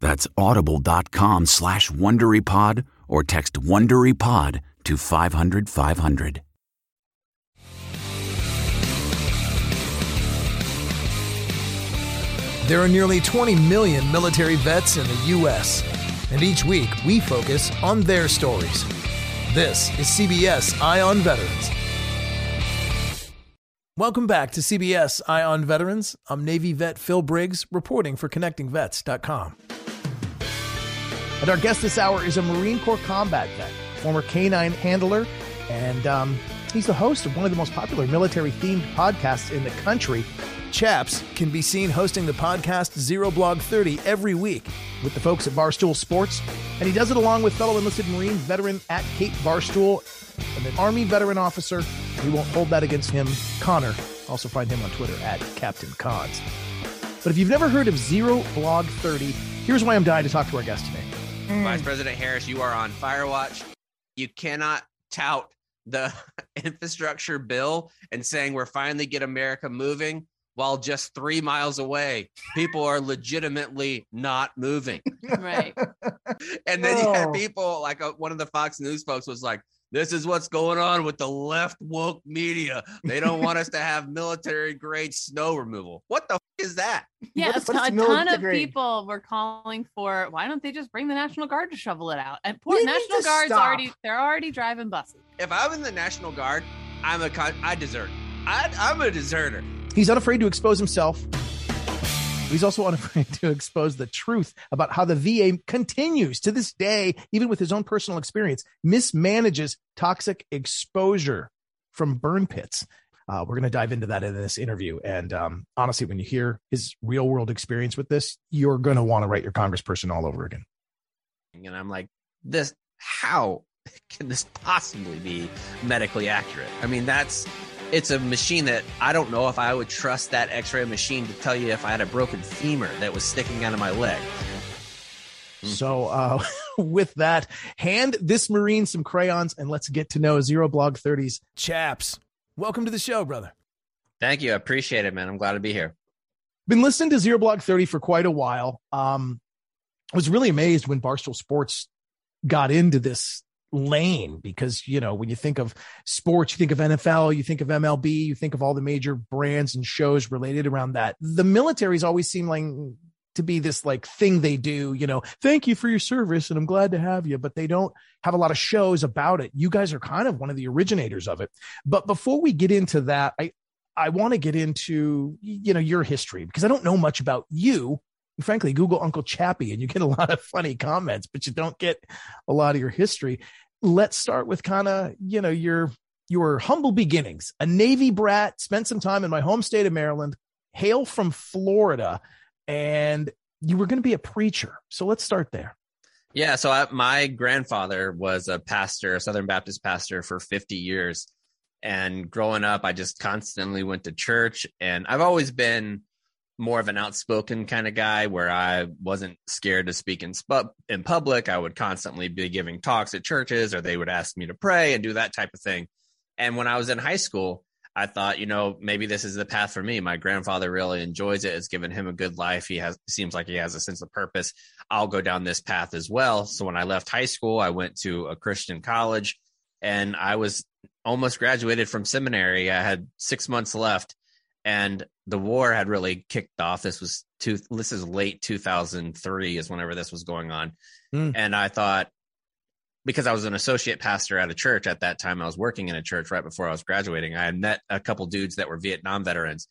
That's audible.com slash WonderyPod or text WonderyPod to 500 500. There are nearly 20 million military vets in the U.S., and each week we focus on their stories. This is CBS Eye on Veterans. Welcome back to CBS Eye on Veterans. I'm Navy vet Phil Briggs reporting for ConnectingVets.com. And our guest this hour is a Marine Corps combat vet, former canine handler, and um, he's the host of one of the most popular military themed podcasts in the country. Chaps can be seen hosting the podcast Zero Blog 30 every week with the folks at Barstool Sports. And he does it along with fellow enlisted Marine veteran at Kate Barstool and an Army veteran officer. We won't hold that against him, Connor. Also find him on Twitter at Captain Cons. But if you've never heard of Zero Blog 30, here's why I'm dying to talk to our guest today. Vice President Harris, you are on Firewatch. You cannot tout the infrastructure bill and saying we're finally get America moving while just three miles away, people are legitimately not moving. Right. And then you had people like uh, one of the Fox News folks was like, this is what's going on with the left woke media. They don't want us to have military grade snow removal. What the f- is that? Yeah, What- a, ton, a ton of people were calling for why don't they just bring the National Guard to shovel it out? And poor We National Guard's stop. already they're already driving buses. If I'm in the National Guard, I'm a con- I desert. I, I'm a deserter. He's unafraid to expose himself. He's also unafraid to expose the truth about how the VA continues to this day, even with his own personal experience, mismanages toxic exposure from burn pits. Uh, we're going to dive into that in this interview. And um, honestly, when you hear his real world experience with this, you're going to want to write your congressperson all over again. And I'm like, this, how can this possibly be medically accurate? I mean, that's, it's a machine that I don't know if I would trust that x ray machine to tell you if I had a broken femur that was sticking out of my leg. So, uh, with that, hand this Marine some crayons and let's get to know Zero Blog 30's chaps. Welcome to the show, brother. Thank you. I appreciate it, man. I'm glad to be here. been listening to Zero Blog 30 for quite a while. Um, I was really amazed when Barstool Sports got into this lane because, you know, when you think of sports, you think of NFL, you think of MLB, you think of all the major brands and shows related around that. The military's always seemed like to be this like thing they do, you know, thank you for your service and I'm glad to have you, but they don't have a lot of shows about it. You guys are kind of one of the originators of it. But before we get into that, I, I want to get into you know your history because I don't know much about you. And frankly, Google Uncle Chappie and you get a lot of funny comments, but you don't get a lot of your history. Let's start with kind of you know your your humble beginnings. A Navy brat, spent some time in my home state of Maryland, hail from Florida, and you were going to be a preacher. So let's start there. Yeah, so I, my grandfather was a pastor, a Southern Baptist pastor for 50 years. And growing up, I just constantly went to church. And I've always been more of an outspoken kind of guy where I wasn't scared to speak in, sp- in public. I would constantly be giving talks at churches or they would ask me to pray and do that type of thing. And when I was in high school, I thought, you know, maybe this is the path for me. My grandfather really enjoys it. It's given him a good life. He has seems like he has a sense of purpose. I'll go down this path as well. So when I left high school, I went to a Christian college and I was almost graduated from seminary. I had 6 months left and the war had really kicked off. This was two this is late 2003 is whenever this was going on. Mm. And I thought because I was an associate pastor at a church at that time. I was working in a church right before I was graduating. I had met a couple dudes that were Vietnam veterans.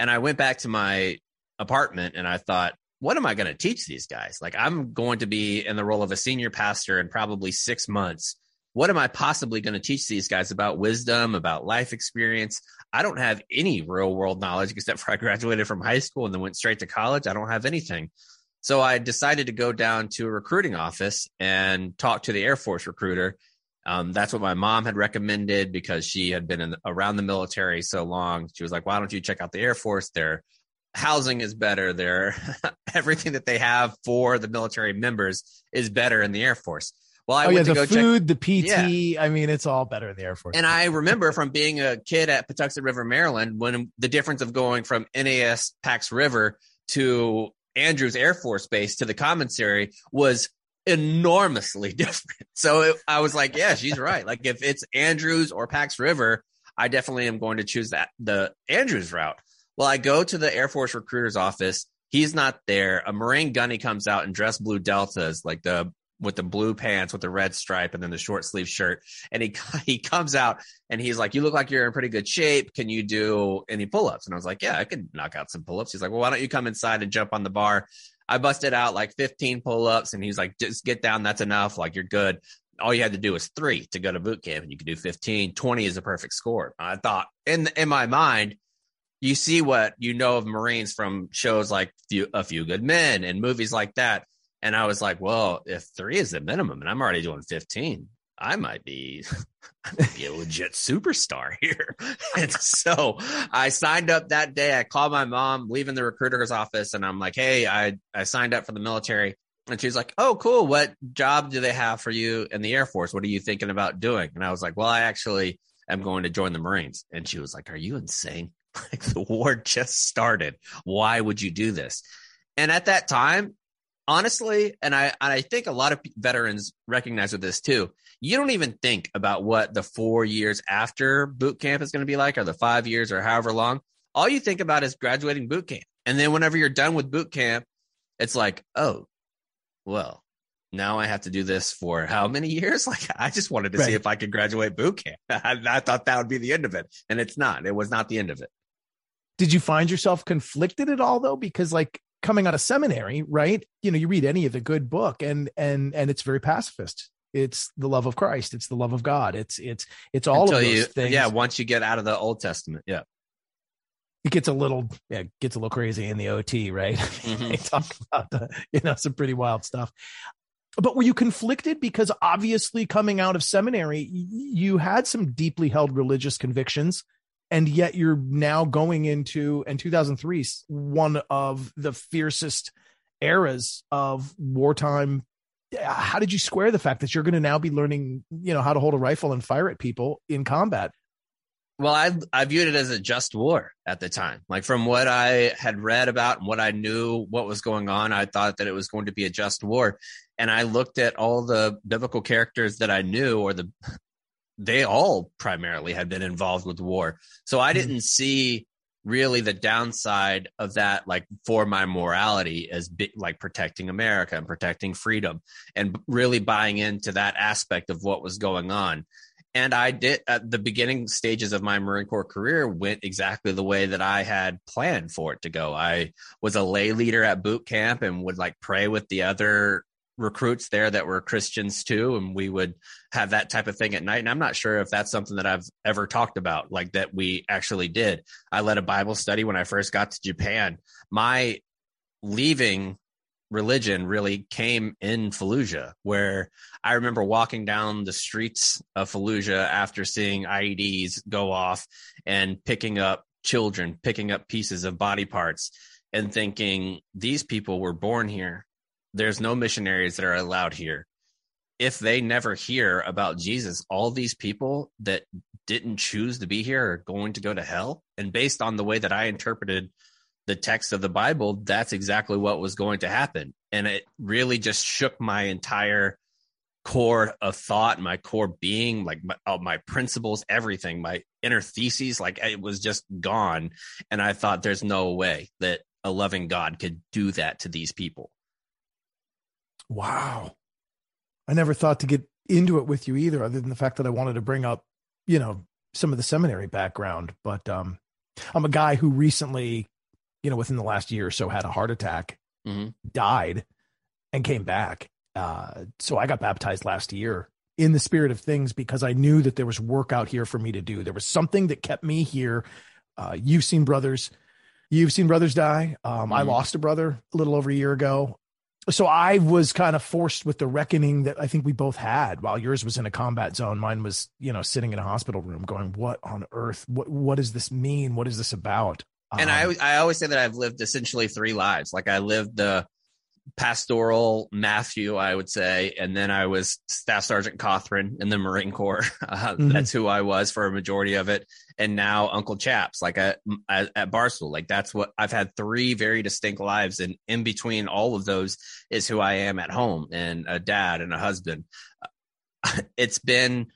And I went back to my apartment and I thought, what am I going to teach these guys? Like, I'm going to be in the role of a senior pastor in probably six months. What am I possibly going to teach these guys about wisdom, about life experience? I don't have any real world knowledge except for I graduated from high school and then went straight to college. I don't have anything. So I decided to go down to a recruiting office and talk to the Air Force recruiter. Um, that's what my mom had recommended because she had been in, around the military so long. She was like, "Why don't you check out the Air Force? Their housing is better. Their everything that they have for the military members is better in the Air Force." Well, I oh, yeah, the food, check- the PT. Yeah. I mean, it's all better in the Air Force. And I remember from being a kid at Patuxent River, Maryland, when the difference of going from NAS Pax River to Andrews Air Force Base to the commissary was enormously different. So it, I was like, yeah, she's right. Like if it's Andrews or Pax River, I definitely am going to choose that the Andrews route. Well, I go to the Air Force recruiter's office. He's not there. A Marine gunny comes out in dress blue deltas, like the with the blue pants with the red stripe and then the short sleeve shirt. And he he comes out and he's like, "You look like you're in pretty good shape. Can you do any pull ups?" And I was like, "Yeah, I could knock out some pull ups." He's like, "Well, why don't you come inside and jump on the bar?" I busted out like 15 pull ups, and he's like, "Just get down. That's enough. Like you're good." All you had to do was three to go to boot camp, and you could do 15. 20 is a perfect score. I thought in in my mind, you see what you know of Marines from shows like few, A Few Good Men and movies like that. And I was like, well, if three is the minimum and I'm already doing 15, I might be, I might be a legit superstar here. and so I signed up that day. I called my mom, leaving the recruiter's office, and I'm like, hey, I, I signed up for the military. And she's like, oh, cool. What job do they have for you in the Air Force? What are you thinking about doing? And I was like, well, I actually am going to join the Marines. And she was like, are you insane? Like the war just started. Why would you do this? And at that time, honestly, and I and I think a lot of veterans recognize with this too. You don't even think about what the four years after boot camp is going to be like, or the five years, or however long. All you think about is graduating boot camp, and then whenever you're done with boot camp, it's like, oh, well, now I have to do this for how many years? Like, I just wanted to right. see if I could graduate boot camp. I, I thought that would be the end of it, and it's not. It was not the end of it. Did you find yourself conflicted at all though? Because like coming out of seminary, right? You know, you read any of the good book and and and it's very pacifist. It's the love of Christ. It's the love of God. It's it's it's all Until of those you, things. Yeah, once you get out of the Old Testament, yeah, it gets a little yeah, gets a little crazy in the OT, right? Mm-hmm. they talk about the, you know some pretty wild stuff. But were you conflicted because obviously coming out of seminary, you had some deeply held religious convictions and yet you're now going into in 2003 one of the fiercest eras of wartime. How did you square the fact that you're going to now be learning you know how to hold a rifle and fire at people in combat? Well i i viewed it as a just war at the time. Like from what i had read about and what i knew what was going on i thought that it was going to be a just war. And i looked at all the biblical characters that i knew or the they all primarily had been involved with war. So I hmm. didn't see really the downside of that like for my morality as like protecting america and protecting freedom and really buying into that aspect of what was going on and i did at the beginning stages of my marine corps career went exactly the way that i had planned for it to go i was a lay leader at boot camp and would like pray with the other recruits there that were Christians too, and we would have that type of thing at night. And I'm not sure if that's something that I've ever talked about, like that we actually did. I led a Bible study when I first got to Japan. My leaving religion really came in Fallujah, where I remember walking down the streets of Fallujah after seeing IEDs go off and picking up children, picking up pieces of body parts, and thinking, these people were born here. There's no missionaries that are allowed here. If they never hear about Jesus, all these people that didn't choose to be here are going to go to hell. And based on the way that I interpreted the text of the Bible, that's exactly what was going to happen. And it really just shook my entire core of thought, my core being, like my, my principles, everything, my inner theses, like it was just gone. And I thought there's no way that a loving God could do that to these people. Wow. I never thought to get into it with you either, other than the fact that I wanted to bring up, you know, some of the seminary background. But um, I'm a guy who recently you know, within the last year or so had a heart attack, mm-hmm. died, and came back. Uh, so I got baptized last year in the spirit of things because I knew that there was work out here for me to do. There was something that kept me here. Uh, you've seen brothers, you've seen brothers die. Um, mm-hmm. I lost a brother a little over a year ago. So I was kind of forced with the reckoning that I think we both had. While yours was in a combat zone, mine was, you know, sitting in a hospital room, going, "What on earth? What what does this mean? What is this about?" and I um, I always say that I've lived essentially three lives. Like I lived the pastoral Matthew, I would say, and then I was Staff Sergeant Cothran in the Marine Corps. Uh, mm-hmm. That's who I was for a majority of it, and now Uncle Chaps, like at, at, at Barstool. Like that's what I've had three very distinct lives, and in between all of those is who I am at home and a dad and a husband. It's been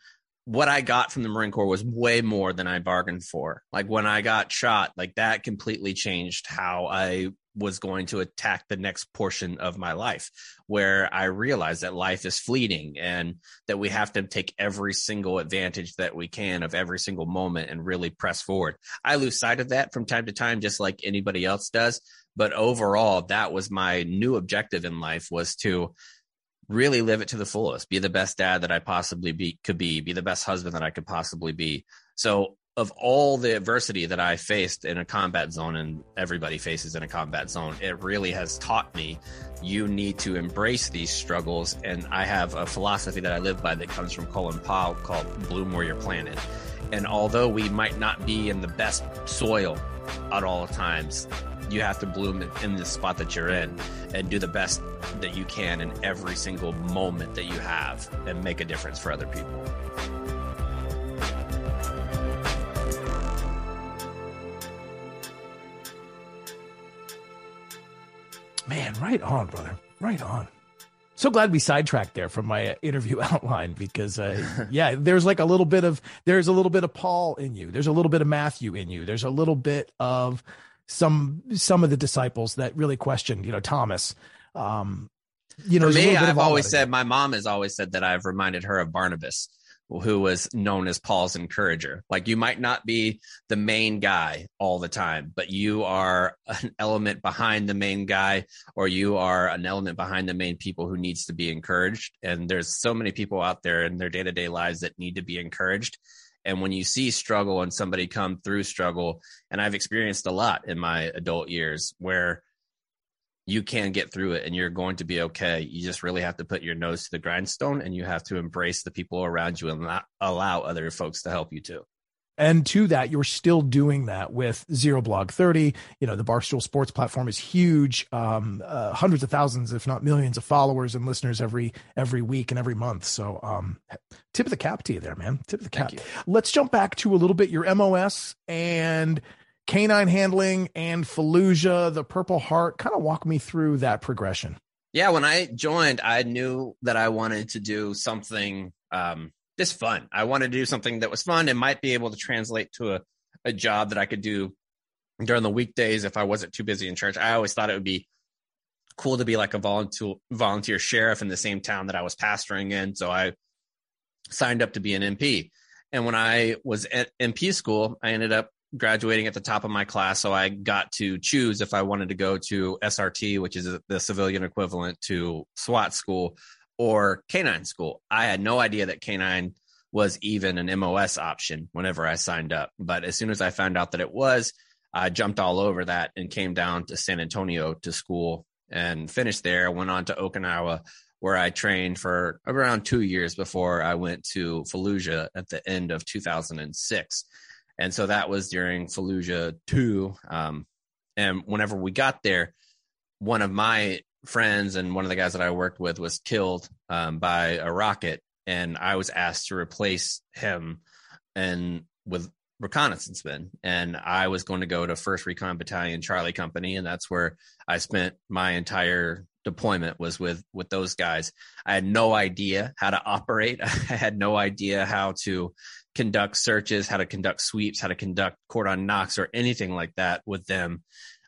what I got from the Marine Corps was way more than I bargained for. Like when I got shot, like that completely changed how I was going to attack the next portion of my life, where I realized that life is fleeting and that we have to take every single advantage that we can of every single moment and really press forward. I lose sight of that from time to time, just like anybody else does. But overall, that was my new objective in life was to really live it to the fullest, be the best dad that I possibly be could be, be the best husband that I could possibly be. So of all the adversity that I faced in a combat zone and everybody faces in a combat zone, it really has taught me you need to embrace these struggles. And I have a philosophy that I live by that comes from Colin Powell called Bloom Where You're Planted. And although we might not be in the best soil at all times, you have to bloom in the spot that you're in and do the best that you can in every single moment that you have and make a difference for other people. Man, right on, brother. Right on. So glad we sidetracked there from my interview outline because, uh, yeah, there's like a little bit of there's a little bit of Paul in you. There's a little bit of Matthew in you. There's a little bit of some some of the disciples that really questioned, you know, Thomas. Um, you know, For me, I've always said my mom has always said that I've reminded her of Barnabas, who was known as Paul's encourager. Like you might not be the main guy all the time, but you are an element behind the main guy, or you are an element behind the main people who needs to be encouraged. And there's so many people out there in their day to day lives that need to be encouraged. And when you see struggle and somebody come through struggle, and I've experienced a lot in my adult years where you can get through it and you're going to be okay. You just really have to put your nose to the grindstone and you have to embrace the people around you and not allow other folks to help you too. And to that, you're still doing that with Zero Blog 30. You know, the Barstool Sports platform is huge, um, uh, hundreds of thousands, if not millions, of followers and listeners every every week and every month. So, um, tip of the cap to you there, man. Tip of the cap. Let's jump back to a little bit your MOS and canine handling and Fallujah, the Purple Heart. Kind of walk me through that progression. Yeah, when I joined, I knew that I wanted to do something um, just fun. I wanted to do something that was fun and might be able to translate to a, a job that I could do during the weekdays if I wasn't too busy in church. I always thought it would be cool to be like a volunteer volunteer sheriff in the same town that I was pastoring in. So I signed up to be an MP. And when I was at MP school, I ended up graduating at the top of my class. So I got to choose if I wanted to go to SRT, which is the civilian equivalent to SWAT school, or canine school. I had no idea that canine was even an MOS option whenever I signed up. But as soon as I found out that it was, I jumped all over that and came down to San Antonio to school and finished there. I went on to Okinawa, where I trained for around two years before I went to Fallujah at the end of 2006. And so that was during Fallujah 2. Um, and whenever we got there, one of my friends and one of the guys that I worked with was killed um, by a rocket. And I was asked to replace him and with reconnaissance men. And I was going to go to 1st Recon Battalion Charlie Company. And that's where I spent my entire deployment was with with those guys. I had no idea how to operate. I had no idea how to conduct searches, how to conduct sweeps, how to conduct cordon knocks or anything like that with them.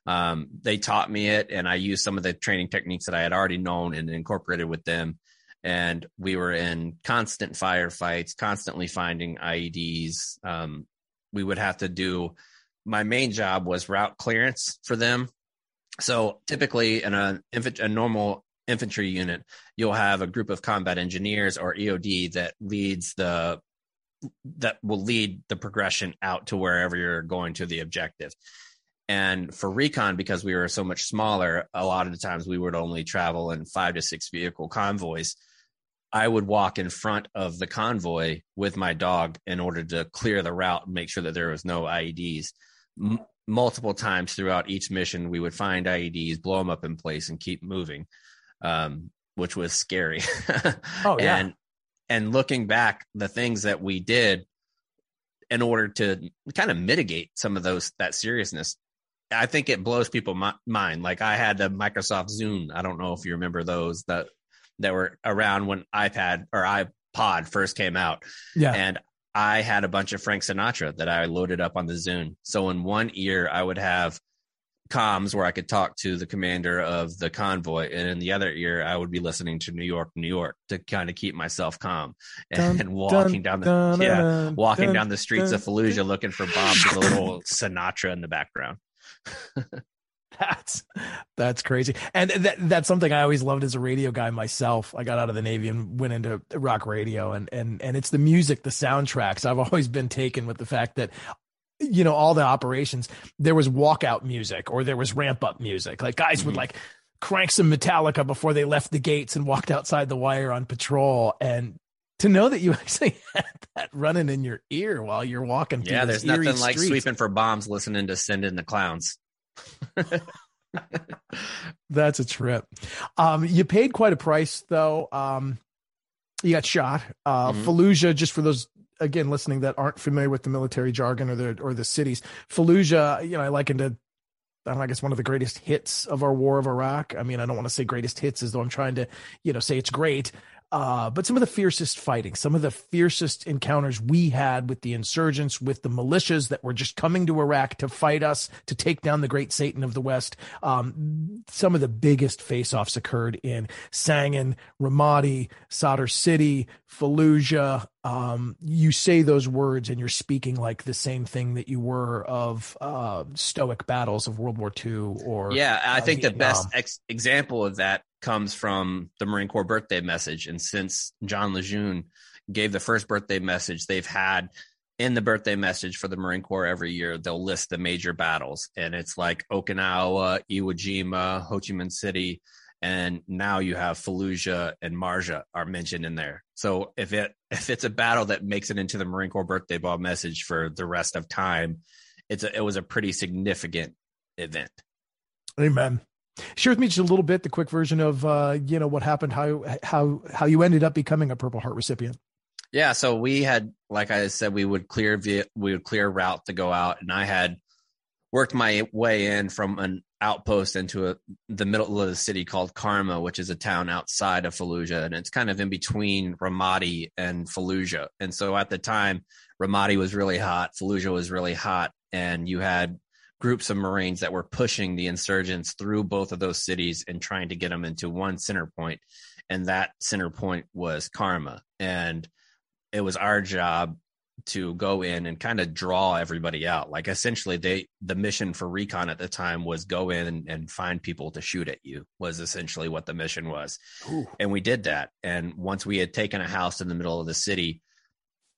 Um, they taught me it, and I used some of the training techniques that I had already known and incorporated with them. And we were in constant firefights, constantly finding IEDs. Um, we would have to do. My main job was route clearance for them. So typically, in a, a normal infantry unit, you'll have a group of combat engineers or EOD that leads the that will lead the progression out to wherever you're going to the objective. And for recon, because we were so much smaller, a lot of the times we would only travel in five to six vehicle convoys. I would walk in front of the convoy with my dog in order to clear the route and make sure that there was no IEDs. Multiple times throughout each mission, we would find IEDs, blow them up in place, and keep moving, um, which was scary. Oh, yeah. and and looking back, the things that we did in order to kind of mitigate some of those that seriousness, I think it blows people mi- mind. Like I had the Microsoft Zune. I don't know if you remember those that that were around when iPad or iPod first came out. Yeah. And I had a bunch of Frank Sinatra that I loaded up on the Zune. So in one ear, I would have comms where I could talk to the commander of the convoy, and in the other ear, I would be listening to New York, New York to kind of keep myself calm and, Dun, walking dun, down the dun, yeah, walking down the streets of Fallujah looking for bombs with a little Sinatra in the background. That's that's crazy, and that that's something I always loved as a radio guy myself. I got out of the Navy and went into rock radio, and and and it's the music, the soundtracks. I've always been taken with the fact that you know all the operations there was walkout music or there was ramp up music. Like guys would Mhm. like crank some Metallica before they left the gates and walked outside the wire on patrol, and to know that you actually had that running in your ear while you're walking. through Yeah, there's nothing like streets. sweeping for bombs, listening to Send in the Clowns. That's a trip. Um, you paid quite a price though. Um, you got shot. Uh, Mhm. Fallujah, just for those again listening that aren't familiar with the military jargon or the or the cities, Fallujah, you know, I likened to I don't know, I guess one of the greatest hits of our war of Iraq. I mean, I don't want to say greatest hits as though I'm trying to, you know, say it's great. Uh, but some of the fiercest fighting, some of the fiercest encounters we had with the insurgents, with the militias that were just coming to Iraq to fight us, to take down the great Satan of the West. Um, some of the biggest face-offs occurred in Sangin, Ramadi, Sadr City, Fallujah. Um, you say those words and you're speaking like the same thing that you were of uh, stoic battles of World War II or Yeah, I uh, think the best ex- example of that comes from the Marine Corps birthday message. And since John Lejeune gave the first birthday message, they've had in the birthday message for the Marine Corps every year, they'll list the major battles. And it's like Okinawa, Iwo Jima, Ho Chi Minh City. And now you have Fallujah and Marja are mentioned in there. So if it if it's a battle that makes it into the Marine Corps birthday ball message for the rest of time, it's a, it was a pretty significant event. Amen. Share with me just a little bit the quick version of uh, you know what happened, how how how you ended up becoming a Purple Heart recipient. Yeah, so we had, like I said, we would clear via, we would clear route to go out, and I had worked my way in from an outpost into a, the middle of the city called Karma, which is a town outside of Fallujah, and it's kind of in between Ramadi and Fallujah. And so at the time, Ramadi was really hot, Fallujah was really hot, and you had groups of Marines that were pushing the insurgents through both of those cities and trying to get them into one center point, and that center point was Karma, and it was our job to go in and kind of draw everybody out. Like essentially they the mission for recon at the time was go in and, and find people to shoot at you was essentially what the mission was. And we did that. And once we had taken a house in the middle of the city,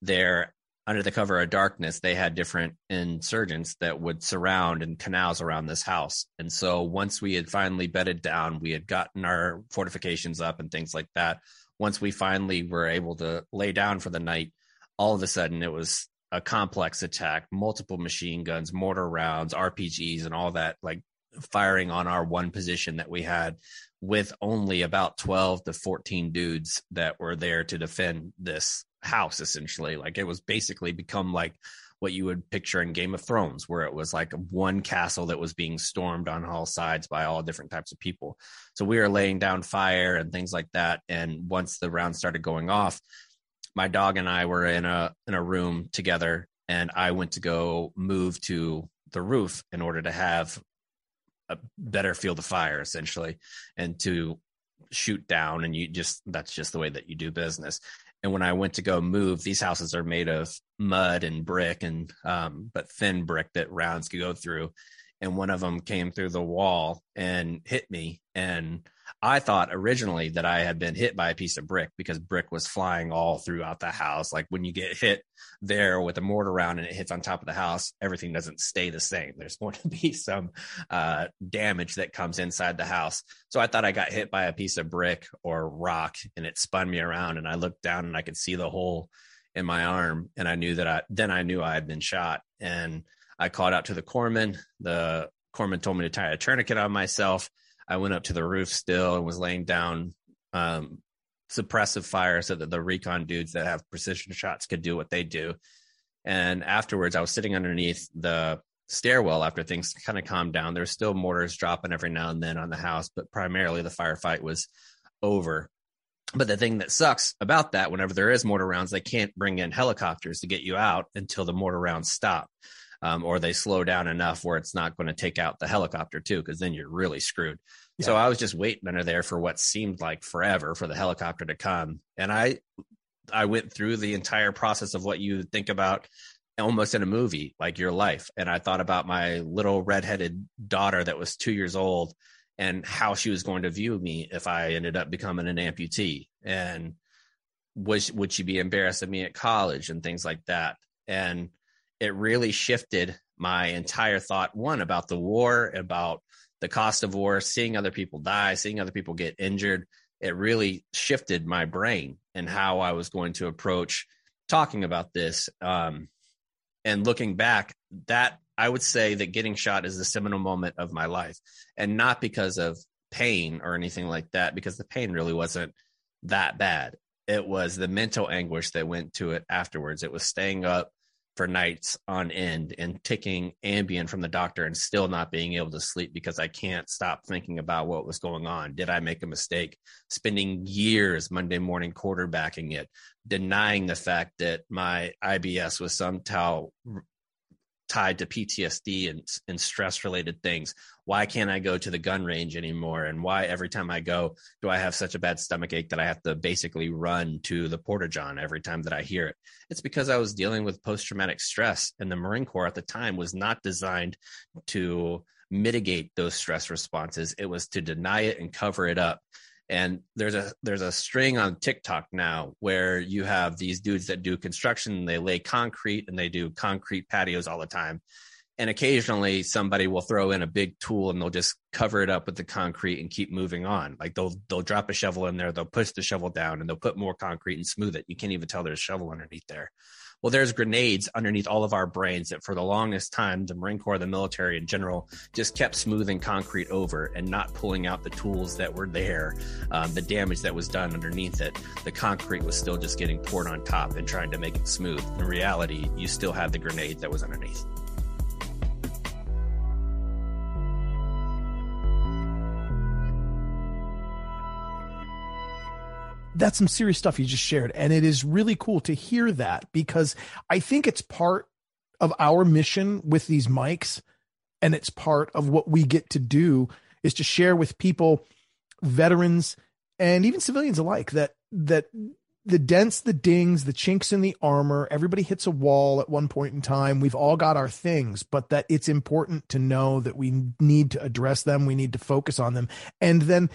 there under the cover of darkness, they had different insurgents that would surround and canals around this house. And so once we had finally bedded down, we had gotten our fortifications up and things like that. Once we finally were able to lay down for the night, all of a sudden it was a complex attack, multiple machine guns, mortar rounds, RPGs, and all that, like firing on our one position that we had with only about 12 to 14 dudes that were there to defend this house essentially like it was basically become like what you would picture in Game of Thrones, where it was like one castle that was being stormed on all sides by all different types of people. So we were laying down fire and things like that. And once the round started going off, my dog and I were in a in a room together, and I went to go move to the roof in order to have a better field of fire, essentially, and to shoot down. And you just that's just the way that you do business. And when I went to go move, these houses are made of mud and brick and um, but thin brick that rounds could go through. And one of them came through the wall and hit me. And I thought originally that I had been hit by a piece of brick because brick was flying all throughout the house. Like when you get hit there with a mortar round and it hits on top of the house, everything doesn't stay the same. There's going to be some uh, damage that comes inside the house. So I thought I got hit by a piece of brick or rock and it spun me around. And I looked down and I could see the hole in my arm. And I knew that I, then I knew I had been shot. And I called out to the corpsman. The corpsman told me to tie a tourniquet on myself I went up to the roof still and was laying down um, suppressive fire so that the recon dudes that have precision shots could do what they do. And afterwards, I was sitting underneath the stairwell after things kind of calmed down. There There's still mortars dropping every now and then on the house, but primarily the firefight was over. But the thing that sucks about that, whenever there is mortar rounds, they can't bring in helicopters to get you out until the mortar rounds stop um, or they slow down enough where it's not going to take out the helicopter too, because then you're really screwed. Yeah. So I was just waiting under there for what seemed like forever for the helicopter to come, and I I went through the entire process of what you think about almost in a movie, like your life. And I thought about my little redheaded daughter that was two years old and how she was going to view me if I ended up becoming an amputee. And was would she be embarrassed of me at college and things like that? And it really shifted my entire thought one about the war about the cost of war seeing other people die seeing other people get injured. It really shifted my brain and how i was going to approach talking about this. Um, and looking back that i would say that getting shot is the seminal moment of my life and not because of pain or anything like that because the pain really wasn't that bad. It was the mental anguish that went to it afterwards. It was staying up for nights on end and taking Ambien from the doctor and still not being able to sleep because I can't stop thinking about what was going on. Did I make a mistake? Spending years Monday morning quarterbacking it, denying the fact that my IBS was somehow tied to PTSD and, and stress related things. Why can't I go to the gun range anymore? And why every time I go, do I have such a bad stomach ache that I have to basically run to the Porta John every time that I hear it? It's because I was dealing with post traumatic stress, and the Marine Corps at the time was not designed to mitigate those stress responses. It was to deny it and cover it up and there's a there's a string on TikTok now where you have these dudes that do construction, they lay concrete and they do concrete patios all the time. And occasionally somebody will throw in a big tool and they'll just cover it up with the concrete and keep moving on. Like they'll they'll drop a shovel in there, they'll push the shovel down and they'll put more concrete and smooth it. You can't even tell there's a shovel underneath there. Well, there's grenades underneath all of our brains that for the longest time, the Marine Corps, the military in general, just kept smoothing concrete over and not pulling out the tools that were there, um, the damage that was done underneath it. The concrete was still just getting poured on top and trying to make it smooth. In reality, you still had the grenade that was underneath. That's some serious stuff you just shared. And it is really cool to hear that because I think it's part of our mission with these mics and it's part of what we get to do is to share with people, veterans and even civilians alike that, that the dents, the dings, the chinks in the armor, everybody hits a wall at one point in time. We've all got our things, but that it's important to know that we need to address them. We need to focus on them. And then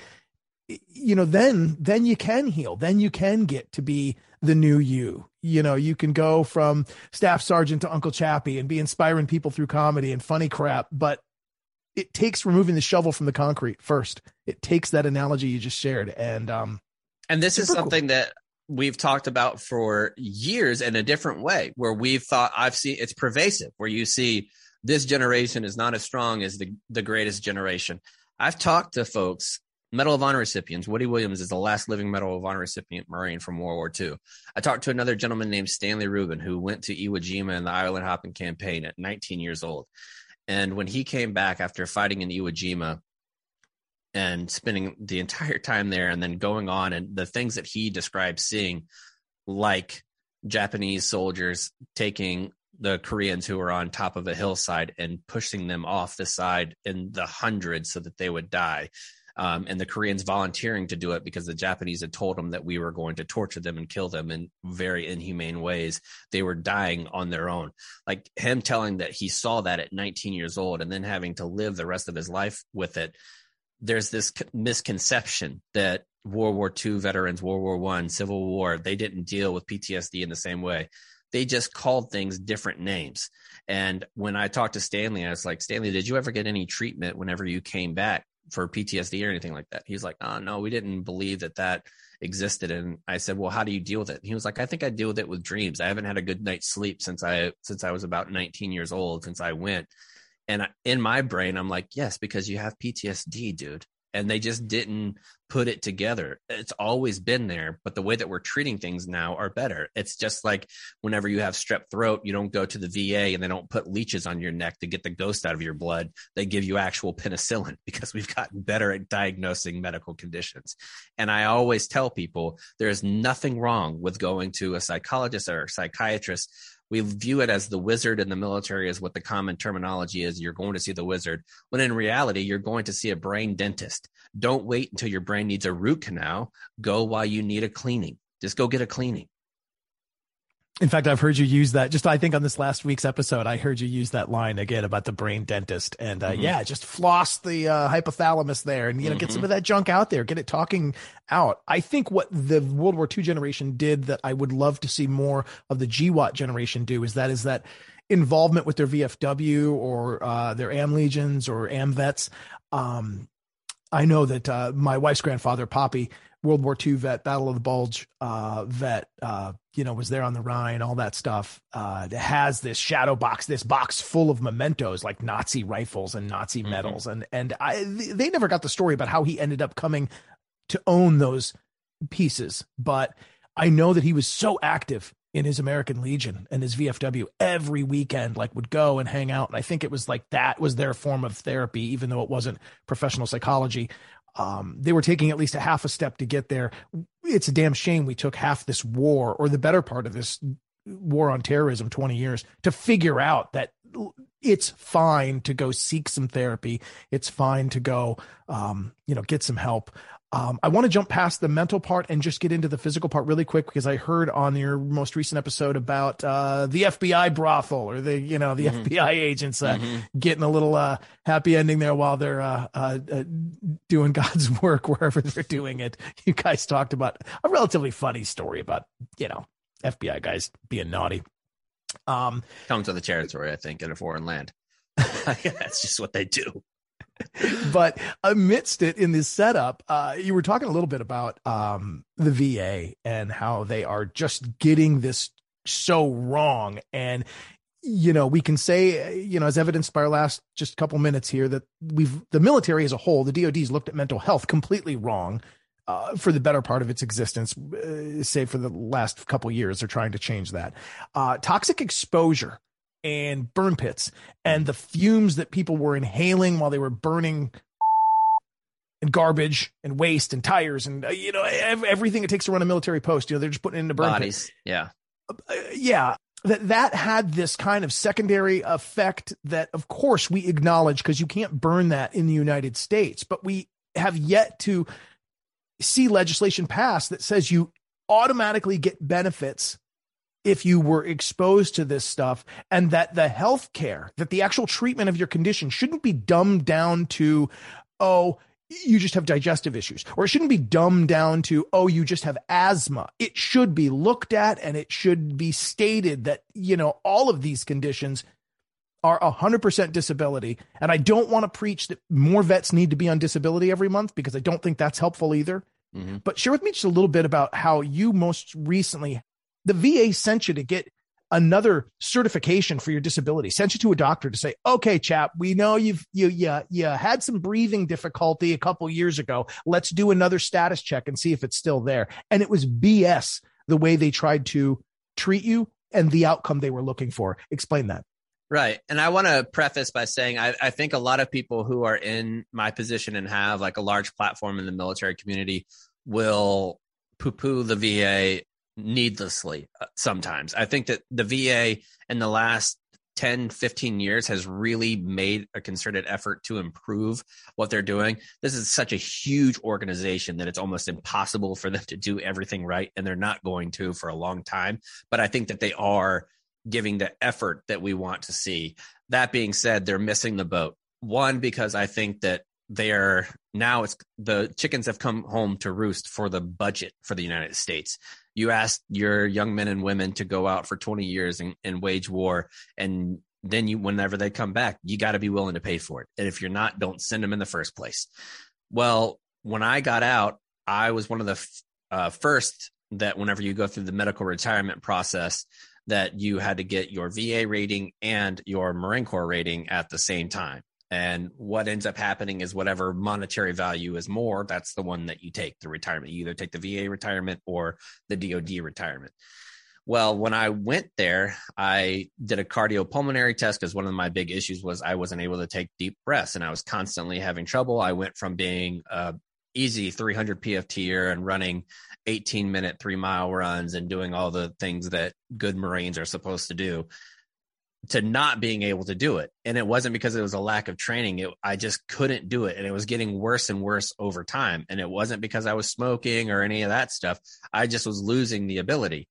you know, then then you can heal. Then you can get to be the new you. You know, you can go from staff sergeant to Uncle Chappie and be inspiring people through comedy and funny crap, but it takes removing the shovel from the concrete first. It takes that analogy you just shared. And um and this is something cool. that we've talked about for years in a different way, where we've thought I've seen it's pervasive, where you see this generation is not as strong as the, the greatest generation. I've talked to folks Medal of Honor recipients. Woody Williams is the last living Medal of Honor recipient Marine from World War II. I talked to another gentleman named Stanley Rubin who went to Iwo Jima in the island hopping campaign at 19 years old. And when he came back after fighting in Iwo Jima and spending the entire time there and then going on and the things that he described seeing, like Japanese soldiers taking the Koreans who were on top of a hillside and pushing them off the side in the hundreds so that they would die um, and the Koreans volunteering to do it because the Japanese had told them that we were going to torture them and kill them in very inhumane ways. They were dying on their own. Like him telling that he saw that at 19 years old and then having to live the rest of his life with it. There's this misconception that World War II veterans, World War One, Civil War, they didn't deal with PTSD in the same way. They just called things different names. And when I talked to Stanley, I was like, Stanley, did you ever get any treatment whenever you came back? For PTSD or anything like that. He's like, oh no, we didn't believe that that existed. And I said, well, how do you deal with it? And he was like, I think I deal with it with dreams. I haven't had a good night's sleep since I since I was about 19 years old, since I went. And in my brain, I'm like, yes, because you have PTSD, dude and they just didn't put it together. It's always been there, but the way that we're treating things now are better. It's just like whenever you have strep throat, you don't go to the VA and they don't put leeches on your neck to get the ghost out of your blood. They give you actual penicillin because we've gotten better at diagnosing medical conditions. And I always tell people there's nothing wrong with going to a psychologist or a psychiatrist we view it as the wizard in the military is what the common terminology is. You're going to see the wizard, when in reality, you're going to see a brain dentist. Don't wait until your brain needs a root canal. Go while you need a cleaning. Just go get a cleaning. In fact, I've heard you use that. Just I think on this last week's episode, I heard you use that line again about the brain dentist, and uh, mm-hmm. yeah, just floss the uh, hypothalamus there, and you know, mm-hmm. get some mm-hmm. of that junk out there, get it talking out. I think what the World War II generation did that I would love to see more of the GWOT generation do is that is that involvement with their VFW or uh, their AM legions or AM vets. Um, I know that uh, my wife's grandfather, Poppy, World War II vet, Battle of the Bulge uh, vet, uh, you know, was there on the Rhine, all that stuff. Uh, that has this shadow box, this box full of mementos like Nazi rifles and Nazi mm-hmm. medals, and and I they never got the story about how he ended up coming to own those pieces, but I know that he was so active in his American Legion and his VFW every weekend, like would go and hang out. And I think it was like that was their form of therapy, even though it wasn't professional psychology. Um, they were taking at least a half a step to get there. It's a damn shame we took half this war or the better part of this war on terrorism 20 years to figure out that it's fine to go seek some therapy. It's fine to go, um, you know, get some help. Um, I want to jump past the mental part and just get into the physical part really quick because I heard on your most recent episode about uh, the FBI brothel or the you know the mm-hmm. FBI agents uh, mm-hmm. getting a little uh, happy ending there while they're uh, uh, uh, doing God's work wherever they're doing it. You guys talked about a relatively funny story about you know FBI guys being naughty. Um, Comes with the territory, I think, in a foreign land. That's just what they do. But amidst it in this setup, uh, you were talking a little bit about um, the VA and how they are just getting this so wrong. And, you know, we can say, you know, as evidenced by our last just couple minutes here, that we've the military as a whole, the DoD's looked at mental health completely wrong. Uh, for the better part of its existence, uh, say for the last couple years, they're trying to change that. Uh, toxic exposure and burn pits and the fumes that people were inhaling while they were burning and garbage and waste and tires and uh, you know everything it takes to run a military post you know they're just putting it into burn bodies pit. yeah uh, yeah that that had this kind of secondary effect that of course we acknowledge because you can't burn that in the United States but we have yet to see legislation passed that says you automatically get benefits if you were exposed to this stuff and that the health care, that the actual treatment of your condition shouldn't be dumbed down to, oh, you just have digestive issues, or it shouldn't be dumbed down to, oh, you just have asthma. It should be looked at and it should be stated that, you know, all of these conditions are 100% disability. And I don't want to preach that more vets need to be on disability every month because I don't think that's helpful either. Mm-hmm. But share with me just a little bit about how you most recently, the VA sent you to get another certification for your disability, sent you to a doctor to say, okay, chap, we know you've, you, you, you had some breathing difficulty a couple years ago. Let's do another status check and see if it's still there. And it was BS the way they tried to treat you and the outcome they were looking for. Explain that. Right. And I want to preface by saying I, I, think a lot of people who are in my position and have like a large platform in the military community will poo poo the VA needlessly uh, sometimes. I think that the VA in the last 10, 15 years has really made a concerted effort to improve what they're doing. This is such a huge organization that it's almost impossible for them to do everything right. And they're not going to for a long time. But I think that they are giving the effort that we want to see. That being said, they're missing the boat. One, because I think that they're now it's the chickens have come home to roost for the budget for the United States. You ask your young men and women to go out for 20 years and, and wage war, and then you, whenever they come back, you got to be willing to pay for it. And if you're not, don't send them in the first place. Well, when I got out, I was one of the uh, first that whenever you go through the medical retirement process, that you had to get your VA rating and your Marine Corps rating at the same time. And what ends up happening is whatever monetary value is more, that's the one that you take the retirement. You either take the VA retirement or the DoD retirement. Well, when I went there, I did a cardiopulmonary test because one of my big issues was I wasn't able to take deep breaths and I was constantly having trouble. I went from being a easy 300 PFT and running 18 minute three mile runs and doing all the things that good Marines are supposed to do to not being able to do it. And it wasn't because it was a lack of training. It, I just couldn't do it. And it was getting worse and worse over time. And it wasn't because I was smoking or any of that stuff. I just was losing the ability.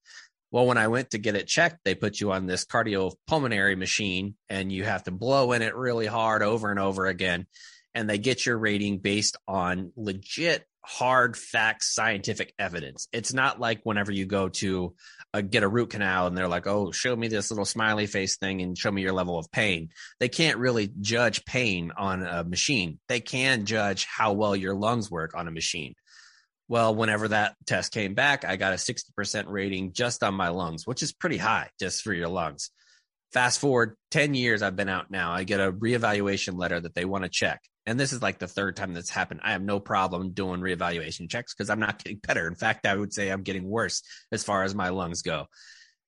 Well, when I went to get it checked, they put you on this cardiopulmonary machine and you have to blow in it really hard over and over again. And they get your rating based on legit hard facts, scientific evidence. It's not like whenever you go to uh, get a root canal and they're like, oh, show me this little smiley face thing and show me your level of pain. They can't really judge pain on a machine. They can judge how well your lungs work on a machine. Well, whenever that test came back, I got a 60% rating just on my lungs, which is pretty high just for your lungs. Fast forward 10 years, I've been out now. I get a reevaluation letter that they want to check and this is like the third time that's happened. I have no problem doing reevaluation checks because I'm not getting better. In fact, I would say I'm getting worse as far as my lungs go.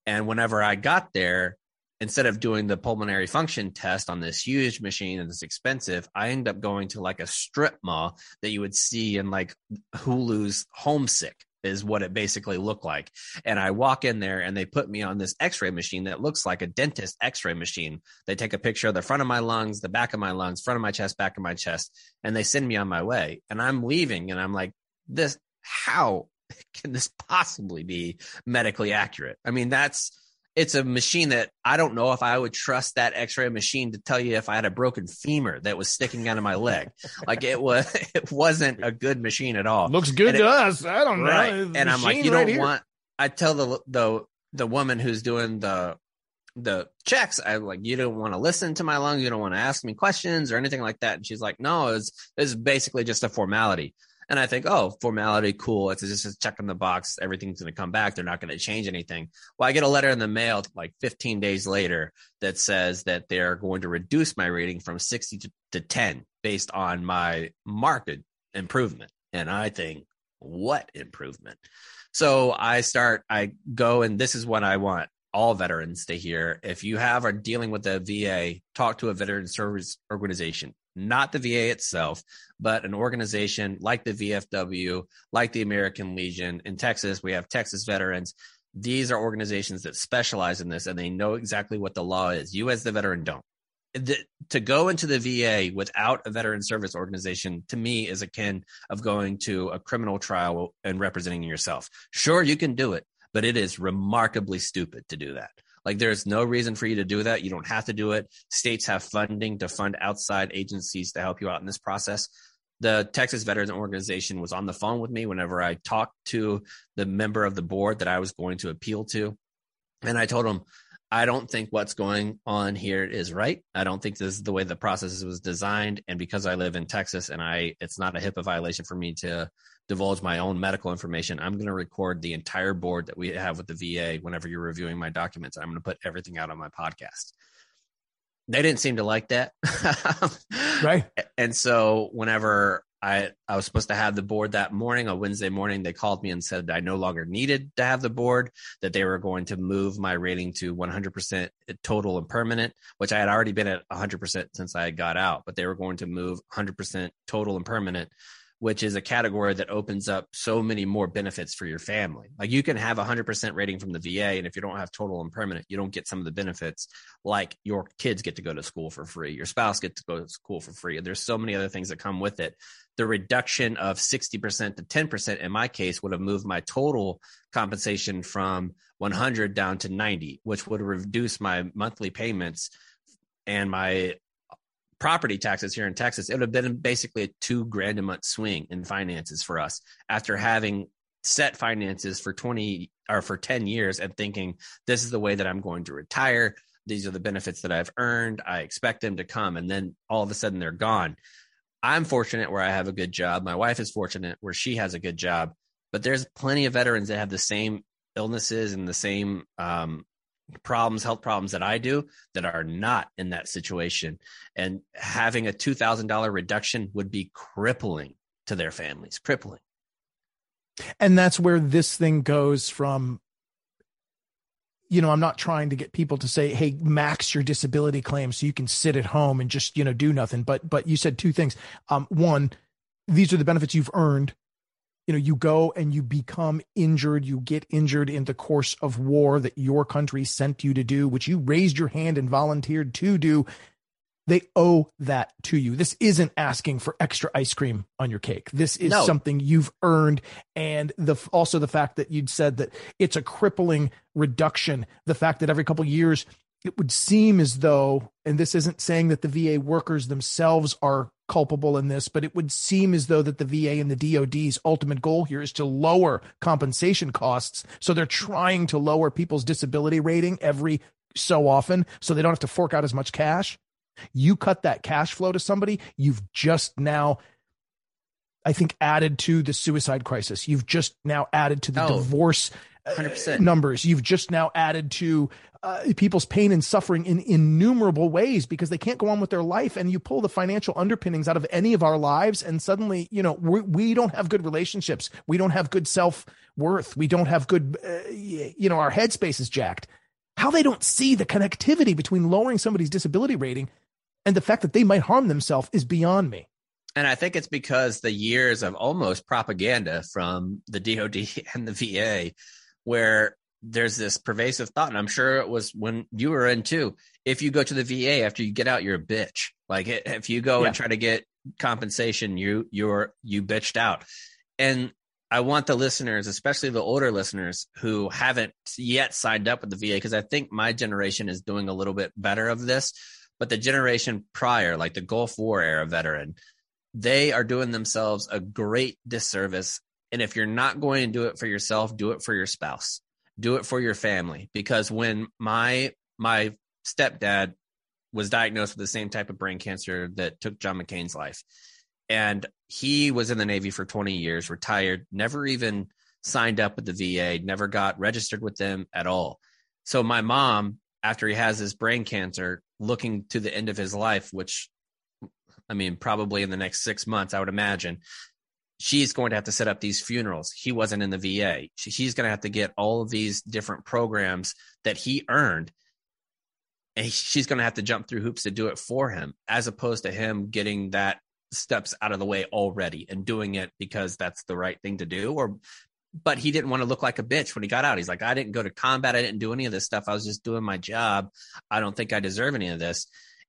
And whenever I got there, instead of doing the pulmonary function test on this huge machine and it's expensive, I end up going to like a strip mall that you would see in like Hulu's Homesick is what it basically looked like. And I walk in there and they put me on this x ray machine that looks like a dentist x ray machine. They take a picture of the front of my lungs, the back of my lungs, front of my chest, back of my chest, and they send me on my way. And I'm leaving and I'm like, this, how can this possibly be medically accurate? I mean, that's, it's a machine that I don't know if I would trust that X-ray machine to tell you if I had a broken femur that was sticking out of my leg. like it was, it wasn't a good machine at all. Looks good and to it, us. I don't right. know. and I'm like, you right don't here. want. I tell the the the woman who's doing the the checks. I like, you don't want to listen to my lungs. You don't want to ask me questions or anything like that. And she's like, no, it's it's basically just a formality. And I think, oh, formality, cool. It's just a check in the box. Everything's going to come back. They're not going to change anything. Well, I get a letter in the mail like 15 days later that says that they're going to reduce my rating from 60 to, to 10 based on my market improvement. And I think, what improvement? So I start, I go, and this is what I want all veterans to hear. If you have are dealing with the VA, talk to a veteran service organization not the VA itself, but an organization like the VFW, like the American Legion. In Texas, we have Texas Veterans. These are organizations that specialize in this and they know exactly what the law is. You, as the veteran, don't. The, to go into the VA without a veteran service organization to me is akin of going to a criminal trial and representing yourself. Sure, you can do it, but it is remarkably stupid to do that. Like there's no reason for you to do that. You don't have to do it. States have funding to fund outside agencies to help you out in this process. the Texas Veterans Organization was on the phone with me whenever I talked to the member of the board that I was going to appeal to. And I told him, I don't think what's going on here is right. I don't think this is the way the process was designed. And because I live in Texas and I, it's not a HIPAA violation for me to divulge my own medical information. I'm going to record the entire board that we have with the VA whenever you're reviewing my documents. I'm going to put everything out on my podcast. They didn't seem to like that. right. And so whenever I, I was supposed to have the board that morning, on Wednesday morning, they called me and said I no longer needed to have the board, that they were going to move my rating to 100% total and permanent, which I had already been at 100% since I got out, but they were going to move 100% total and permanent which is a category that opens up so many more benefits for your family. Like you can have 100% rating from the VA, and if you don't have total and permanent, you don't get some of the benefits like your kids get to go to school for free, your spouse gets to go to school for free. And there's so many other things that come with it. The reduction of 60% to 10% in my case would have moved my total compensation from 100 down to 90, which would reduce my monthly payments and my property taxes here in Texas, it would have been basically a two grand a month swing in finances for us after having set finances for 20 or for 10 years and thinking this is the way that I'm going to retire. These are the benefits that I've earned. I expect them to come. And then all of a sudden they're gone. I'm fortunate where I have a good job. My wife is fortunate where she has a good job. But there's plenty of veterans that have the same illnesses and the same um, problems, health problems that I do that are not in that situation. And having a $2,000 reduction would be crippling to their families, crippling. And that's where this thing goes from. You know, I'm not trying to get people to say, "Hey, max your disability claim so you can sit at home and just you know do nothing." But but you said two things. Um, one, these are the benefits you've earned you know you go and you become injured you get injured in the course of war that your country sent you to do which you raised your hand and volunteered to do they owe that to you this isn't asking for extra ice cream on your cake this is no. something you've earned and the also the fact that you'd said that it's a crippling reduction the fact that every couple years it would seem as though, and this isn't saying that the VA workers themselves are culpable in this, but it would seem as though that the VA and the DoD's ultimate goal here is to lower compensation costs. So they're trying to lower people's disability rating every so often so they don't have to fork out as much cash. You cut that cash flow to somebody, you've just now I think added to the suicide crisis. You've just now added to the oh, divorce 100%. Uh, numbers. You've just now added to uh, people's pain and suffering in innumerable ways because they can't go on with their life. And you pull the financial underpinnings out of any of our lives, and suddenly, you know, we, we don't have good relationships. We don't have good self worth. We don't have good, uh, you know, our headspace is jacked. How they don't see the connectivity between lowering somebody's disability rating and the fact that they might harm themselves is beyond me. And I think it's because the years of almost propaganda from the DoD and the VA, where there's this pervasive thought, and I'm sure it was when you were in too. If you go to the VA after you get out, you're a bitch. Like if you go yeah. and try to get compensation, you you're you bitched out. And I want the listeners, especially the older listeners who haven't yet signed up with the VA, because I think my generation is doing a little bit better of this. But the generation prior, like the Gulf War era veteran, they are doing themselves a great disservice. And if you're not going to do it for yourself, do it for your spouse. Do it for your family. Because when my my stepdad was diagnosed with the same type of brain cancer that took John McCain's life and he was in the navy for 20 years retired never even signed up with the VA never got registered with them at all. So my mom after he has his brain cancer looking to the end of his life which I mean, probably in the next six months, I would imagine she's going to have to set up these funerals. He wasn't in the VA. she's going to have to get all of these different programs that he earned. And she's going to have to jump through hoops to do it for him, as opposed to him getting that steps out of the way already and doing it because that's the right thing to do. Or, but he didn't want to look like a bitch when he got out. He's like, I didn't go to combat. I didn't do any of this stuff. I was just doing my job. I don't think I deserve any of this.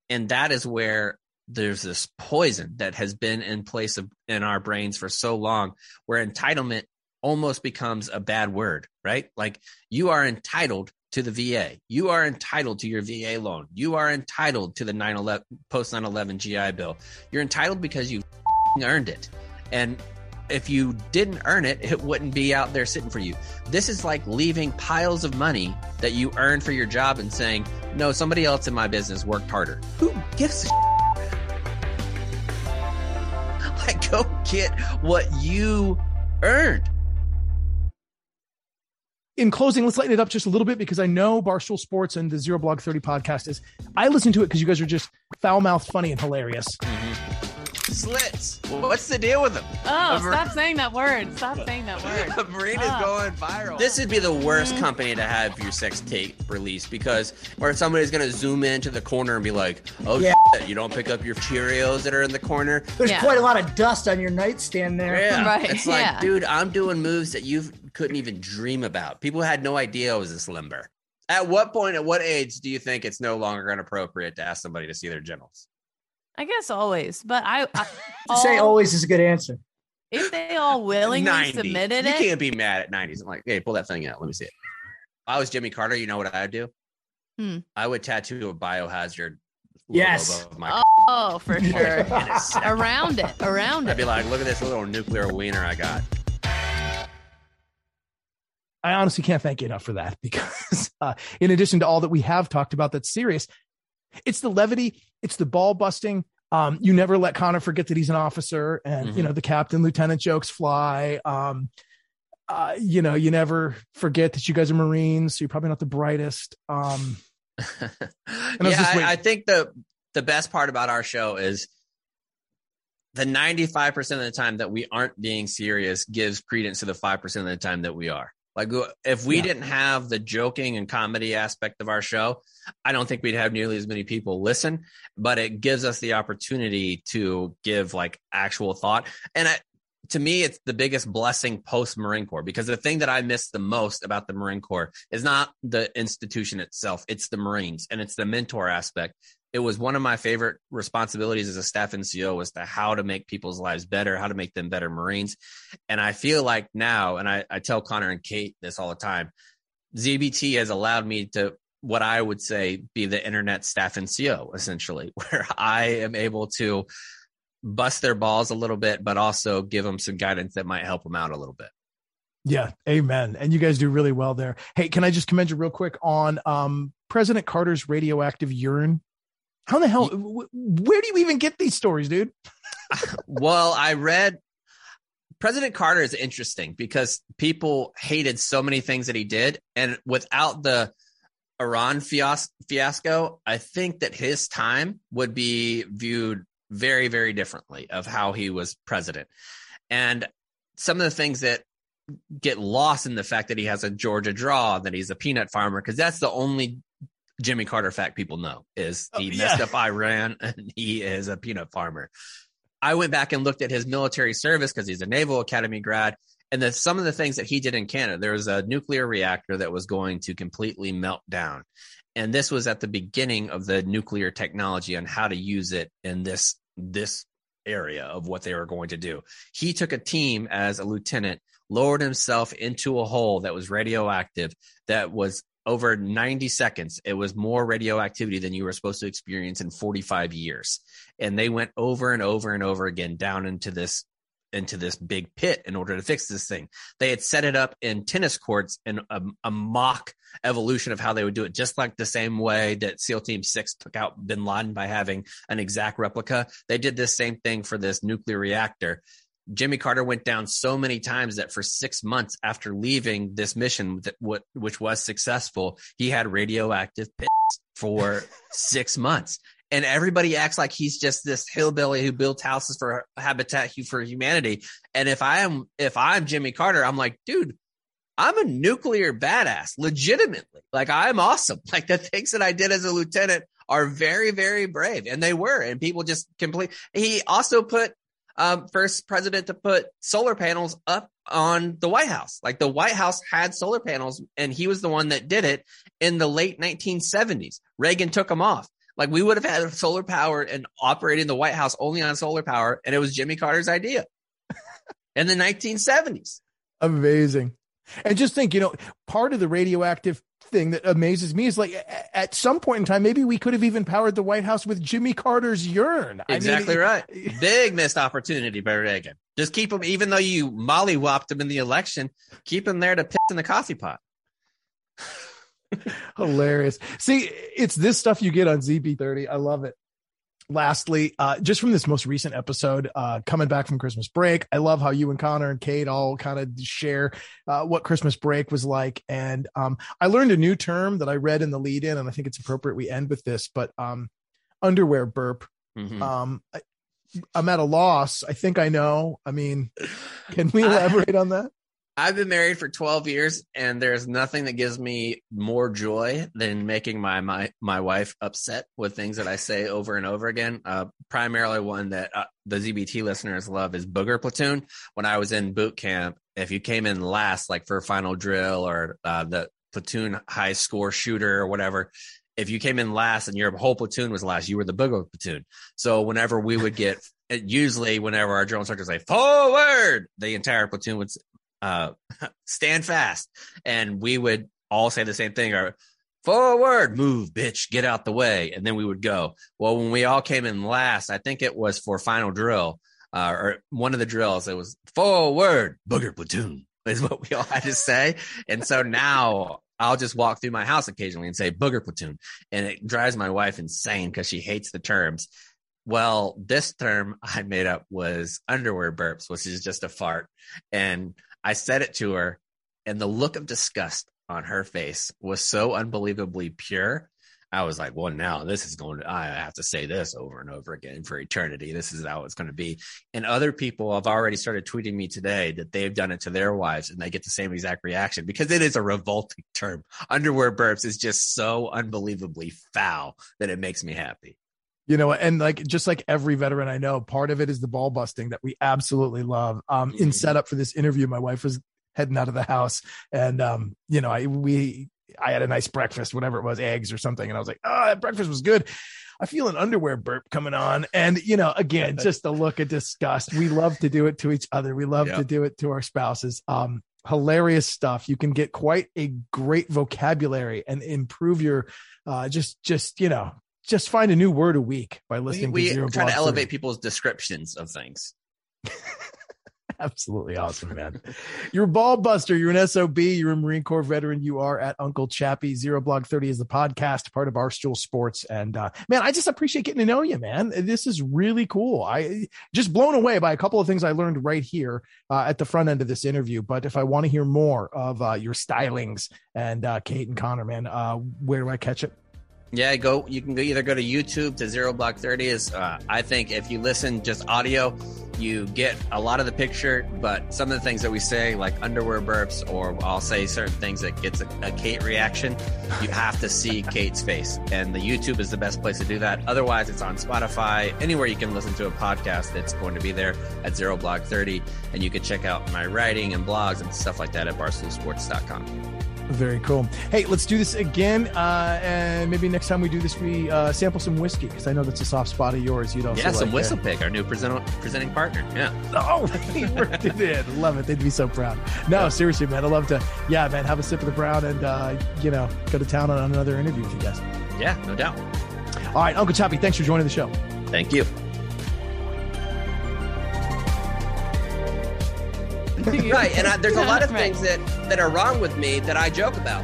And that is where there's this poison that has been in place of in our brains for so long where entitlement almost becomes a bad word right like you are entitled to the VA you are entitled to your VA loan you are entitled to the 9/11 post 9/11 GI bill you're entitled because you earned it. And if you didn't earn it, it wouldn't be out there sitting for you. This is like leaving piles of money that you earned for your job and saying, no, somebody else in my business worked harder. Who gives a like go get what you earned. in closing, let's lighten it up just a little bit because I know Barstool Sports and the Zero Blog 30 podcast is. I listen to it because you guys are just foul mouthed, funny, and hilarious. Mm-hmm. Slits. What's the deal with them? Oh, mar- stop saying that word. Stop saying that word. A marine is Oh. Ah. going viral. This would be the worst company to have your sex tape released because, or somebody's going to zoom into the corner and be like, "Oh, Yeah. shit, you don't pick up your Cheerios that are in the corner." There's Yeah. quite a lot of dust on your nightstand there. Yeah, Right, It's like, yeah. dude, I'm doing moves that you couldn't even dream about. People had no idea I was this limber. At what point, at what age do you think it's no longer inappropriate to ask somebody to see their genitals? I guess always, but I, I To say always is a good answer. if they all willingly 90. submitted you it. You can't be mad at 90s. I'm like, hey, pull that thing out. Let me see it. If I was Jimmy Carter, you know what I'd do? Hmm. I would tattoo a biohazard. Yes. above Oh, for sure. Around it, around it. I'd be like, look at this little nuclear wiener I got. I honestly can't thank you enough for that because, uh, in addition to all that we have talked about that's serious, it's the levity, it's the ball busting. Um, you never let Connor forget that he's an officer, and you Mhm. know the captain lieutenant jokes fly. Um, uh, you know, you never forget that you guys are Marines, so you're probably not the brightest. Um, I yeah, I, I think the the best part about our show is the 95% of the time that we aren't being serious gives credence to the 5% of the time that we are. Like uh, if we Yeah. didn't have the joking and comedy aspect of our show, I don't think we'd have nearly as many people listen, but it gives us the opportunity to give like actual thought. And I, to me, it's the biggest blessing post Marine Corps because the thing that I miss the most about the Marine Corps is not the institution itself, it's the Marines and it's the mentor aspect. It was one of my favorite responsibilities as a staff NCO was to how to make people's lives better, how to make them better Marines. And I feel like now, and I, I tell Connor and Kate this all the time, ZBT has allowed me to what I would say be the internet staff NCO essentially, where I am able to bust their balls a little bit, but also give them some guidance that might help them out a little bit. Yeah, amen. And you guys do really well there. Hey, can I just commend you real quick on um, President Carter's radioactive urine? How the hell? wh- Where do you even get these stories, dude? well, I read President Carter is interesting because people hated so many things that he did. And without the Iran fias- fiasco, I think that his time would be viewed very, very differently of how he was president. And some of the things that get lost in the fact that he has a Georgia draw, that he's a peanut farmer, because that's the only Jimmy Carter fact people know is he Oh, yeah. messed up Iran and he is a peanut farmer. I went back and looked at his military service because he's a Naval Academy grad. And the, some of the things that he did in Canada, there was a nuclear reactor that was going to completely melt down. And this was at the beginning of the nuclear technology and how to use it in this, this area of what they were going to do. He took a team as a lieutenant, lowered himself into a hole that was radioactive, that was over 90 seconds. It was more radioactivity than you were supposed to experience in 45 years. And they went over and over and over again down into this into this big pit in order to fix this thing. They had set it up in tennis courts in a, a mock evolution of how they would do it, just like the same way that SEAL Team Six took out Bin Laden by having an exact replica. They did this same thing for this nuclear reactor. Jimmy Carter went down so many times that for six months after leaving this mission, that what which was successful, he had radioactive pits for six months. And everybody acts like he's just this hillbilly who builds houses for Habitat for Humanity. And if I am if I'm Jimmy Carter, I'm like, dude, I'm a nuclear badass, legitimately. Like I'm awesome. Like the things that I did as a lieutenant are very, very brave, and they were. And people just complete. He also put um, first president to put solar panels up on the White House. Like the White House had solar panels, and he was the one that did it in the late 1970s. Reagan took them off. Like we would have had solar power and operating the White House only on solar power, and it was Jimmy Carter's idea in the 1970s. Amazing. And just think, you know, part of the radioactive thing that amazes me is like at some point in time, maybe we could have even powered the White House with Jimmy Carter's urine. I mean, Exactly it- right. Big missed opportunity by Reagan. Just keep him, even though you mollywopped him in the election, keep him there to piss in the coffee pot. Hilarious. See, it's this stuff you get on ZB30. I love it. Lastly, uh, just from this most recent episode, uh, coming back from Christmas break, I love how you and Connor and Kate all kind of share uh, what Christmas break was like. And um, I learned a new term that I read in the lead in, and I think it's appropriate we end with this, but um, underwear burp. Mhm. Um, I, I'm at a loss. I think I know. I mean, can we elaborate on that? I've been married for 12 years, and there's nothing that gives me more joy than making my my, my wife upset with things that I say over and over again. Uh, primarily, one that uh, the ZBT listeners love is Booger Platoon. When I was in boot camp, if you came in last, like for final drill or uh, the platoon high score shooter or whatever, if you came in last and your whole platoon was last, you were the Booger Platoon. So whenever we would get, usually whenever our drill instructors say forward, the entire platoon would uh, stand fast. And we would all say the same thing or forward, move, bitch, get out the way. And then we would go. Well, when we all came in last, I think it was for final drill uh, or one of the drills, it was forward, booger platoon is what we all had to say. And so now I'll just walk through my house occasionally and say booger platoon. And it drives my wife insane because she hates the terms. Well, this term I made up was underwear burps, which is just a fart. And I said it to her, and the look of disgust on her face was so unbelievably pure. I was like, well, now this is going to, I have to say this over and over again for eternity. This is how it's going to be. And other people have already started tweeting me today that they've done it to their wives and they get the same exact reaction because it is a revolting term. Underwear burps is just so unbelievably foul that it makes me happy. You know and like just like every veteran i know part of it is the ball busting that we absolutely love. Um in Mhm. setup for this interview my wife was heading out of the house and um you know i we i had a nice breakfast whatever it was eggs or something and i was like oh that breakfast was good. I feel an underwear burp coming on and you know again just a look of disgust. We love to do it to each other. We love Yeah. to do it to our spouses. Um hilarious stuff. You can get quite a great vocabulary and improve your uh just just you know just find a new word a week by We, listening we to Zero try to elevate 30. people's descriptions of things. Absolutely awesome, man. You're a ball buster. You're an SOB. You're a Marine Corps veteran. You are at Uncle Chappie. Zero Blog 30 is the podcast, part of Barstool Sports. And uh, man, I just appreciate getting to know you, man. This is really cool. I just blown away by a couple of things I learned right here uh, at the front end of this interview. But if I want to hear more of uh, your stylings and uh, Kate and Connor, man, uh, where do I catch it? Yeah, go. You can go either go to YouTube to Zero Blog Thirty. Is uh, I think if you listen just audio, you get a lot of the picture, but some of the things that we say, like underwear burps, or I'll say certain things that gets a, a Kate reaction, you have to see Kate's face, and the YouTube is the best place to do that. Otherwise, it's on Spotify, anywhere you can listen to a podcast. It's going to be there at Zero Blog Thirty, and you can check out my writing and blogs and stuff like that at BarstoolSports.com. Very cool. Hey, let's do this again. Uh, and maybe next time we do this, we uh, sample some whiskey because I know that's a soft spot of yours. You'd also Yeah, some like Whistle. Pick, our new present- presenting partner. Yeah. Oh, worked it in. Love it. They'd be so proud. No, seriously, man. I'd love to, yeah, man, have a sip of the brown and, uh, you know, go to town on another interview with you guys. Yeah, no doubt. All right, Uncle Choppy, thanks for joining the show. Thank you. right, and I, there's a lot of Right. things that that are wrong with me that I joke about.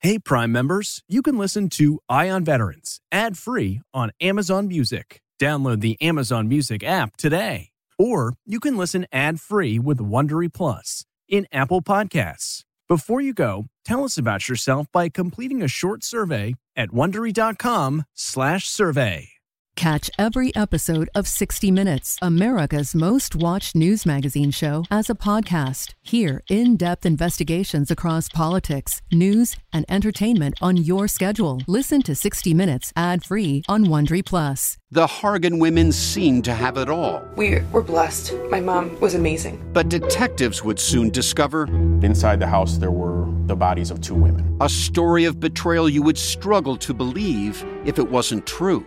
Hey, Prime members, you can listen to Eye on Veterans ad free on Amazon Music. Download the Amazon Music app today. Or you can listen ad free with Wondery Plus in Apple Podcasts. Before you go, tell us about yourself by completing a short survey at wondery.com/slash survey. Catch every episode of 60 Minutes, America's most watched news magazine show, as a podcast. Hear in depth investigations across politics, news, and entertainment on your schedule. Listen to 60 Minutes ad free on Wondery Plus. The Hargan women seemed to have it all. We were blessed. My mom was amazing. But detectives would soon discover Inside the house, there were the bodies of two women. a story of betrayal you would struggle to believe if it wasn't true.